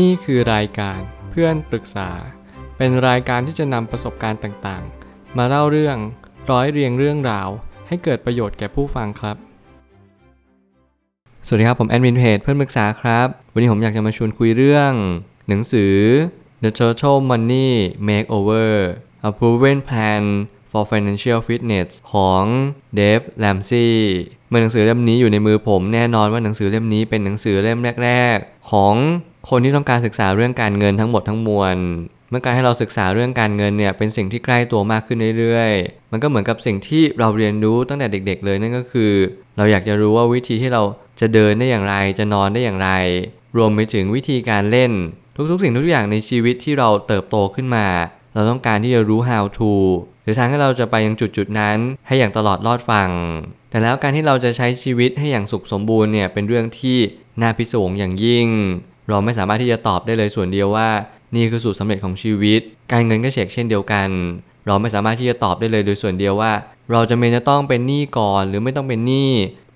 นี่คือรายการเพื่อนปรึกษา เป็นรายการที่จะนำประสบการณ์ต่างๆ มาเล่าเรื่องร้อยเรียงเรื่องราว ให้เกิดประโยชน์แก่ผู้ฟังครับ สวัสดีครับ ผมแอดมินเพจเพื่อนปรึกษาครับ วันนี้ผมอยากจะมาชวนคุยเรื่อง หนังสือ The Total Money Makeover A Proven Plan for Financial Fitness ของ Dave Ramsey เมื่อหนังสือเล่มนี้อยู่ในมือผมแน่นอนว่าหนังสือเล่มนี้เป็นหนังสือเล่มแรก ๆ ของ คนที่ต้องการศึกษาเรื่องการเงินทั้งหมดทั้งมวลเมื่อการให้เราศึกษาเรื่องการเงินเนี่ยเป็นสิ่งที่ใกล้ตัวมากขึ้นเรื่อยๆ มันก็เหมือนกับสิ่งที่เราเรียนรู้ตั้งแต่เด็ก ๆ เลยนั่นก็คือ เราอยากจะรู้ว่าวิธีที่เราจะเดินได้อย่างไร จะนอนได้อย่างไร รวมไปถึงวิธีการเล่น ทุกๆ สิ่งทุกอย่างในชีวิตที่เราเติบโตขึ้นมา เราต้องการที่จะรู้ how to หรือทางที่เราจะไปยังจุดจุดๆนั้น ให้อย่างตลอดรอดฟัง แต่แล้วการที่เราจะใช้ชีวิตให้อย่างสุขสมบูรณ์เนี่ยเป็นเรื่องที่น่าพิศวงอย่างยิ่ง เราไม่สามารถที่จะตอบได้เลยส่วนเดียวว่า นี่คือสูตรสำเร็จของชีวิต การเงินก็เช็คเช่นเดียวกัน เราไม่สามารถที่จะตอบได้เลยโดยส่วนเดียวว่า เราจะเป็นจะต้องเป็นหนี้ก่อนหรือไม่ต้องเป็นหนี้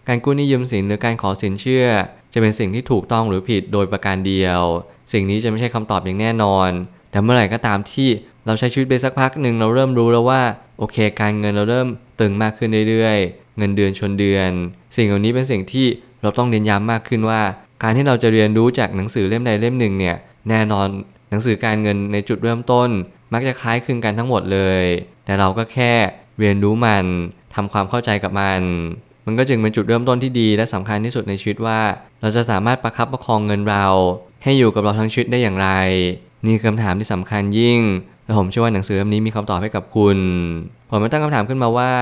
การกู้หนี้ยืมสินหรือการขอสินเชื่อ จะเป็นสิ่งที่ถูกต้องหรือผิดโดยประการเดียว สิ่งนี้จะไม่ใช่คำตอบอย่างแน่นอน แต่เมื่อไหร่ก็ตามที่เราใช้ชีวิตไปสักพักหนึ่งเราเริ่มรู้แล้วว่าโอเค การเงินเราเริ่มตึงมากขึ้นเรื่อยๆ เงินเดือนชนเดือน สิ่งเหล่านี้เป็นสิ่งที่เราต้องเน้นย้ำมากขึ้นว่า การที่เราจะเรียนรู้จากหนังสือเล่มใดเล่มหนึ่งเนี่ยแน่นอนหนังสือการเงินในจุดเริ่มต้น มักจะคล้ายคลึงกันทั้งหมดเลย แต่เราก็แค่เรียนรู้มันทำความเข้าใจกับมัน มันก็จึงเป็นจุดเริ่มต้นที่ดี และสำคัญที่สุดในชีวิตว่า เราจะสามารถประคับประคองเงินเรา ให้อยู่กับเราทั้งชีวิตได้อย่างไร นี่คือคำถามที่สำคัญยิ่งและผมเชื่อว่าหนังสือเล่มนี้มีคำตอบให้กับคุณ ผมมาตั้งคำถามขึ้นมาว่า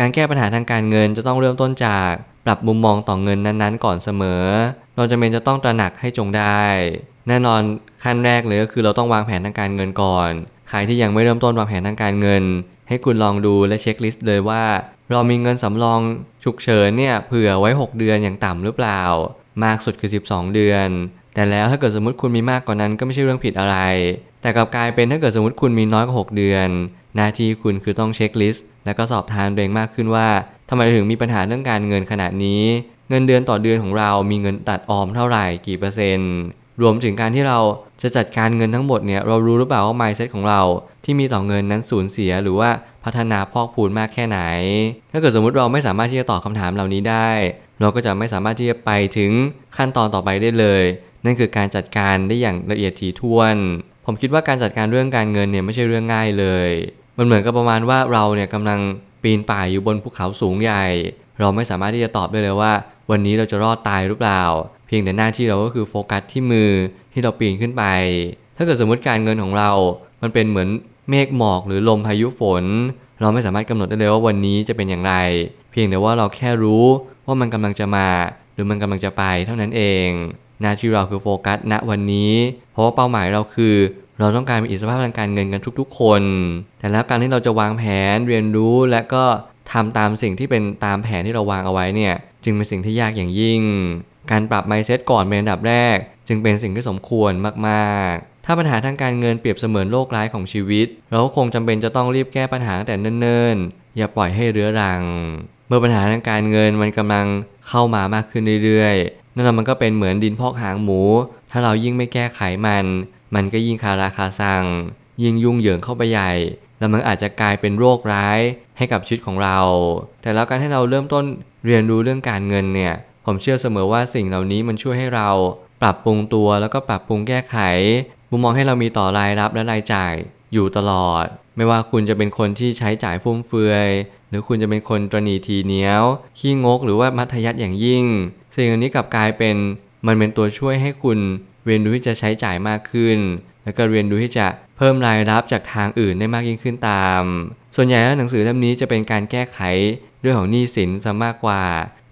การแก้ปัญหาทางการเงินจะต้องเริ่มต้นจากปรับมุมมองต่อเงินนั้นๆ ก่อนเสมอ เราจะเป็นจะต้องตระหนักให้จงได้ แน่นอนขั้นแรกเลยก็คือเราต้องวางแผนทางการเงินก่อน ใครที่ยังไม่เริ่มต้นวางแผนทางการเงิน ให้คุณลองดูและเช็คลิสต์เลยว่า เรามีเงินสำรองฉุกเฉินเนี่ยเผื่อไว้ 6 เดือนอย่างต่ำหรือเปล่า มากสุดคือ 12 เดือน แต่แล้วถ้าเกิดสมมติคุณมีมากกว่านั้นก็ไม่ใช่เรื่องผิดอะไร แต่กลับกลายเป็นถ้าเกิดสมมติคุณมีน้อยกว่า 6 เดือน หน้าที่คุณคือต้องเช็คลิสต์แล้วก็สอบทานตัวเองมากขึ้นว่าทำไมถึงมีปัญหาเรื่องการเงินขนาดนี้ เงินเดือนต่อเดือนของเรามีเงินตัดออมเท่าไหร่กี่เปอร์เซ็นต์ รวมถึงการที่เราจะจัดการเงินทั้งหมดเนี่ยเรารู้หรือเปล่าว่า mindset ของเรา ที่มีต่อเงินนั้นสูญเสียหรือว่าพัฒนาพอกพูนมากแค่ไหน ถ้าเกิดสมมุติเราไม่สามารถที่จะตอบคำถามเหล่านี้ได้ เราก็จะไม่สามารถที่จะไปถึงขั้นตอนต่อไปได้เลย นั่นคือการจัดการได้อย่างละเอียดถี่ถ้วน ผมคิดว่าการจัดการเรื่องการเงินเนี่ยไม่ใช่เรื่องง่ายเลย มันเหมือนกับประมาณว่าเราเนี่ยกำลังปีนป่ายอยู่บนภูเขาสูงใหญ่ เราไม่สามารถที่จะตอบได้เลยว่า วันนี้เราจะรอดตายหรือเปล่า เพียงแต่หน้าที่เราก็คือโฟกัสที่มือที่เราปีนขึ้นไป ถ้าเกิดสมมติการเงินของเรา มันเป็นเหมือนเมฆหมอกหรือลมพายุฝน เราไม่สามารถกำหนดได้เลยว่าวันนี้จะเป็นอย่างไร เพียงแต่ว่าเราแค่รู้ว่ามันกำลังจะมา หรือมันกำลังจะไปเท่านั้นเองหน้าที่เราคือโฟกัสณวันนี้ เพราะว่าเป้าหมายเราคือ เราต้องการมีอิสรภาพทางการเงินกันทุกๆ คน แต่แล้วการที่เราจะวางแผนเรียนรู้และก็ทำตามสิ่งที่เป็นตามแผนที่เราวางเอาไว้เนี่ย จึงเป็นสิ่งที่ยากอย่างยิ่ง การปรับ mindset ก่อนเป็นอันดับแรก จึงเป็นสิ่งที่สมควรมากๆ ถ้าปัญหาทางการเงินเปรียบเสมือนโรคร้ายของชีวิต เราก็คงจำเป็นจะต้องรีบแก้ปัญหาตั้งแต่เนิ่นๆ อย่าปล่อยให้เรื้อรัง เมื่อปัญหาทางการเงินมันกำลังเข้ามามากขึ้นเรื่อยๆ นั่นแหละมันก็เป็นเหมือนดินพอกหางหมู ถ้าเรายิ่งไม่แก้ไขมัน มันก็ยิ่งคาราคาซัง ยิ่งยุ่งเหยิงเข้าไปใหญ่แล้วมันอาจจะกลายเป็นโรคร้ายให้กับชีวิตของเรา แต่แล้วการให้เราเริ่มต้น เรียนรู้เรื่องการเงินเนี่ยผมเชื่อเสมอว่าสิ่งเหล่านี้มันช่วยให้เราปรับปรุงตัวแล้วก็ปรับปรุงแก้ไข มุมมองให้เรามีต่อรายรับและรายจ่ายอยู่ตลอด ไม่ว่าคุณจะเป็นคนที่ใช้จ่ายฟุ่มเฟือย หรือคุณจะเป็นคนตรณีทีเหนียว ขี้งกหรือว่ามัธยัสถ์อย่างยิ่ง สิ่งเหล่านี้กลับกลายเป็นมันเป็นตัวช่วยให้คุณเรียนรู้ที่จะใช้จ่ายมากขึ้น แล้วก็เรียนรู้ที่จะเพิ่มรายรับจากทางอื่นได้มากยิ่งขึ้นตาม ส่วนใหญ่แล้วหนังสือเล่มนี้จะเป็นการแก้ไขเรื่องของหนี้สินซะมากกว่า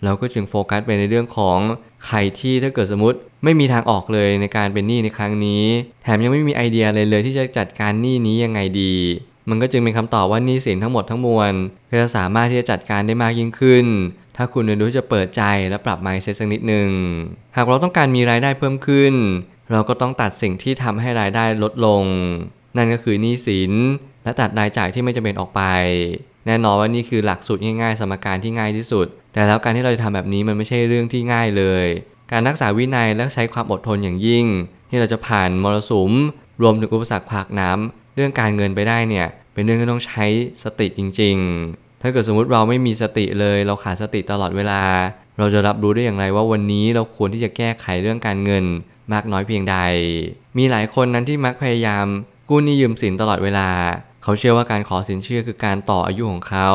เราก็จึงโฟกัสไปในเรื่องของใครที่ถ้าเกิดสมมติไม่มีทางออกเลยในการเป็นหนี้ในครั้งนี้ แถมยังไม่มีไอเดียเลยเลยที่จะจัดการหนี้นี้ยังไงดี มันก็จึงเป็นคำตอบว่าหนี้สินทั้งหมดทั้งมวลก็จะสามารถที่จะจัดการได้มากยิ่งขึ้น ถ้าคุณเรียนรู้จะเปิดใจและปรับ mindset สักนิดหนึ่งหากเราต้องการมีรายได้เพิ่มขึ้น เราก็ต้องตัดสิ่งที่ทำให้รายได้ลดลง นั่นก็คือหนี้สิน และตัดรายจ่ายที่ไม่จำเป็นออกไป แน่นอนว่านี่คือหลักสูตรง่ายๆ สมการที่ง่ายที่สุด แต่แล้วการที่เราจะทำแบบนี้มันไม่ใช่เรื่องที่ง่ายเลย การรักษาวินัยและใช้ความอดทนอย่างยิ่ง ที่เราจะผ่านมรสุม รวมถึงอุปสรรคขวากน้ำเรื่องการเงินไปได้เนี่ยเป็นเรื่องที่ต้องใช้สติจริง ๆ ถ้าเกิดสมมุติเราไม่มีสติเลย เราขาดสติตลอดเวลา เราจะรับรู้ได้อย่างไรว่าวันนี้เราควรที่จะแก้ไขเรื่องการเงิน มากน้อยเพียงใด มีหลายคนนั้นที่มักพยายามกู้หนี้ยืมสินตลอดเวลา เขาเชื่อว่าการขอสินเชื่อคือการต่ออายุของเขา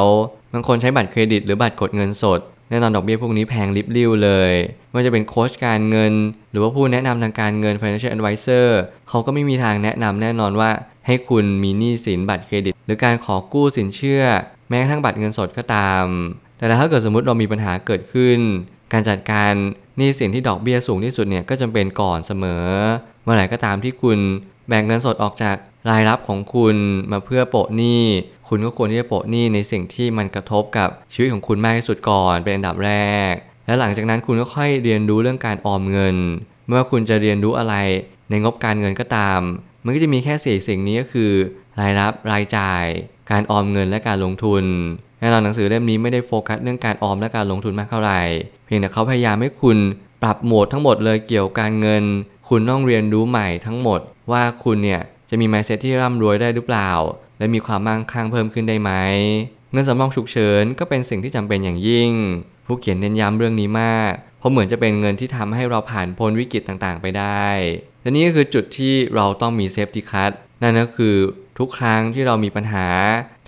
บางคนใช้บัตรเครดิตหรือบัตรกดเงินสดแน่นอนดอกเบี้ยพวกนี้แพงลิบลิ่วเลยไม่ว่าจะเป็นโค้ชการเงิน หรือว่าผู้แนะนำทางการเงิน financial advisor เขาก็ไม่มีทางแนะนำแน่นอนว่า ให้คุณมีหนี้สินบัตรเครดิต หรือการขอกู้สินเชื่อ แม้กระทั่งบัตรเงินสดก็ตาม แต่ถ้าเกิดสมมติเรามีปัญหาเกิดขึ้น การจัดการ นี้สินที่ดอกเบี้ยสูงที่สุดเนี่ยก็จำเป็นก่อนเสมอ เมื่อไหร่ก็ตามที่คุณแบ่งเงินสดออกจากรายรับของคุณมาเพื่อโปะหนี้ คุณก็ควรที่จะโปะหนี้ในสิ่งที่มันกระทบกับชีวิตของคุณมากที่สุดก่อนเป็นอันดับแรก และหลังจากนั้นคุณก็ค่อยเรียนรู้เรื่องการออมเงิน เมื่อคุณจะเรียนรู้อะไรในงบการเงินก็ตาม มันก็จะมีแค่สี่สิ่งนี้ก็คือ รายรับรายจ่าย การออมเงินและการลงทุนแน่นอนหนังสือเล่มนี้ไม่ได้โฟกัสเรื่องการออมและการลงทุนมากเท่าไหร่ พียงแต่เขาพยายามให้คุณปรับโหมดทั้งหมดเลยเกี่ยวกับการเงิน คุณต้องเรียนรู้ใหม่ทั้งหมด ว่าคุณเนี่ยจะมี mindset ที่ร่ำรวยได้หรือเปล่า และมีความมั่งคั่งเพิ่มขึ้นได้ไหมเงินสำรองฉุกเฉินก็เป็นสิ่งที่จำเป็นอย่างยิ่ง ผู้เขียนเน้นย้ำเรื่องนี้มาก เพราะเหมือนจะเป็นเงินที่ทำให้เราผ่านพ้นวิกฤตต่างๆ ไปได้และนี่ก็คือจุดที่เราต้องมี safety cutนั่นก็คือทุกครั้งที่เรามีปัญหา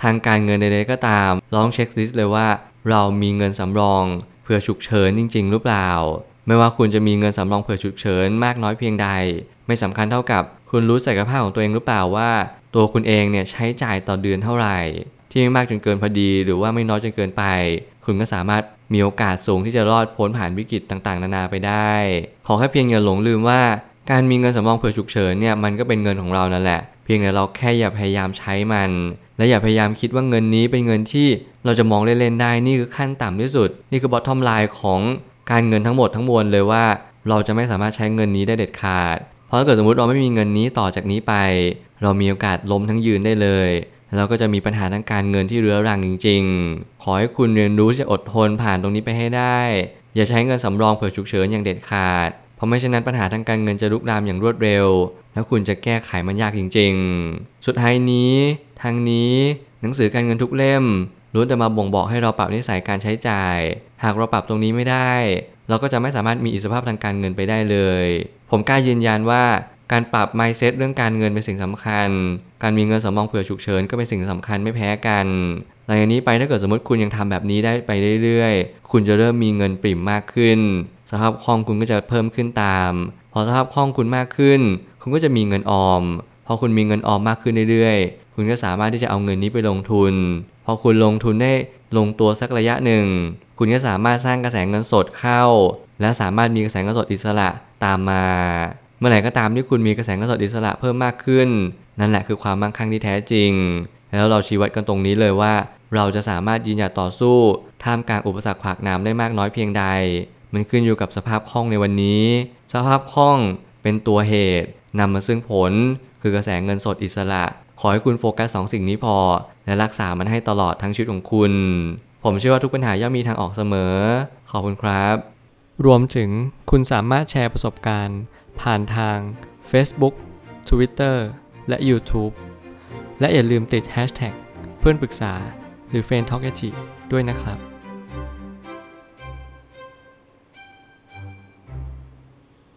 ทางการเงินใดๆก็ตามลองเช็คลิสต์เลยว่า เรามีเงินสำรอง เผื่อฉุกเฉินจริง ๆ หรือเปล่า ไม่ว่าคุณจะมีเงินสำรองเผื่อฉุกเฉินมากน้อยเพียงใด ไม่สำคัญเท่ากับคุณรู้ศักยภาพของตัวเองหรือเปล่าว่า ตัวคุณเองเนี่ยใช้จ่ายต่อเดือนเท่าไหร่ ที่ไม่มากจนเกินพอดี หรือว่าไม่น้อยจนเกินไป คุณก็สามารถมีโอกาสสูงที่จะรอดพ้นผ่านวิกฤตต่างๆ นานาไปได้ ขอแค่เพียงอย่าหลงลืมว่าการมีเงินสำรองเผื่อฉุกเฉินเนี่ยมันก็เป็นเงินของเรานั่นแหละ เพียงแต่เราแค่อย่าพยายามใช้มัน และอย่าพยายามคิดว่าเงินนี้เป็นเงินที่ เราจะมองเล่นๆได้นี่คือขั้นต่ำที่สุด นี่คือบอททอมไลน์ของการเงินทั้งหมดทั้งมวลเลยว่า เราจะไม่สามารถใช้เงินนี้ได้เด็ดขาด เพราะถ้าเกิดสมมติเราไม่มีเงินนี้ต่อจากนี้ไป เรามีโอกาสล้มทั้งยืนได้เลยแล้วก็จะมีปัญหาทางการเงินที่เรื้อรังจริง ๆ ขอให้คุณเรียนรู้จะอดทนผ่านตรงนี้ไปให้ได้ อย่าใช้เงินสำรองเผื่อฉุกเฉินอย่างเด็ดขาด เพราะไม่เช่นนั้นปัญหาทางการเงินจะลุกลามอย่างรวดเร็ว แล้วคุณจะแก้ไขมันยากจริง ๆ สุดท้ายนี้ ทางนี้ หนังสือการเงินทุกเล่ม ล้วนแต่มาบ่งบอกให้เราปรับนิสัยการใช้จ่าย หากเราปรับตรงนี้ไม่ได้ เราก็จะไม่สามารถมีอิสรภาพทางการเงินไปได้เลย ผมกล้ายืนยันว่าการปรับ mindset เรื่องการเงินเป็นสิ่งสำคัญ การมีเงินสำรองเผื่อฉุกเฉินก็เป็นสิ่งสำคัญไม่แพ้กัน หลังจากนี้ไปถ้าเกิดสมมติคุณยังทำแบบนี้ได้ไปเรื่อยๆ คุณจะเริ่มมีเงินปริ่มมากขึ้น สภาพคล่องคุณก็จะเพิ่มขึ้นตาม พอสภาพคล่องคุณมากขึ้น คุณก็จะมีเงินออม พอคุณมีเงินออมมากขึ้นเรื่อยๆ คุณก็สามารถที่จะเอาเงินนี้ไปลงทุน พอคุณลงทุนได้ลงตัวสักระยะหนึ่ง คุณก็สามารถสร้างกระแสเงินสดเข้า และสามารถมีกระแสเงินสดอิสระตามมา เมื่อไหร่ก็ตามที่คุณมีกระแสเงินสดอิสระเพิ่มมากขึ้น นั่นแหละคือความมั่งคั่งที่แท้จริง แล้วเราชี้วัดกันตรงนี้เลยว่า เราจะสามารถยืนหยัดต่อสู้ท่ามกลางอุปสรรคขวากหนามได้มากน้อยเพียงใด มันขึ้นอยู่กับสภาพคล่องในวันนี้ สภาพคล่องเป็นตัวเหตุนำมาซึ่งผลคือกระแสเงินสดอิสระ ขอให้คุณโฟกัสสองสิ่งนี้พอ และรักษามันให้ตลอดทั้งชีวิตของคุณ ผมเชื่อว่าทุกปัญหาย่อมมีทางออกเสมอ ขอบคุณครับ รวมถึงคุณสามารถแชร์ประสบการณ์ ผ่านทาง Facebook Twitter และ YouTube และอย่าลืมติด Hashtag เพื่อนปรึกษาหรือ f r ร e n d t a l k a ด้วยนะครับ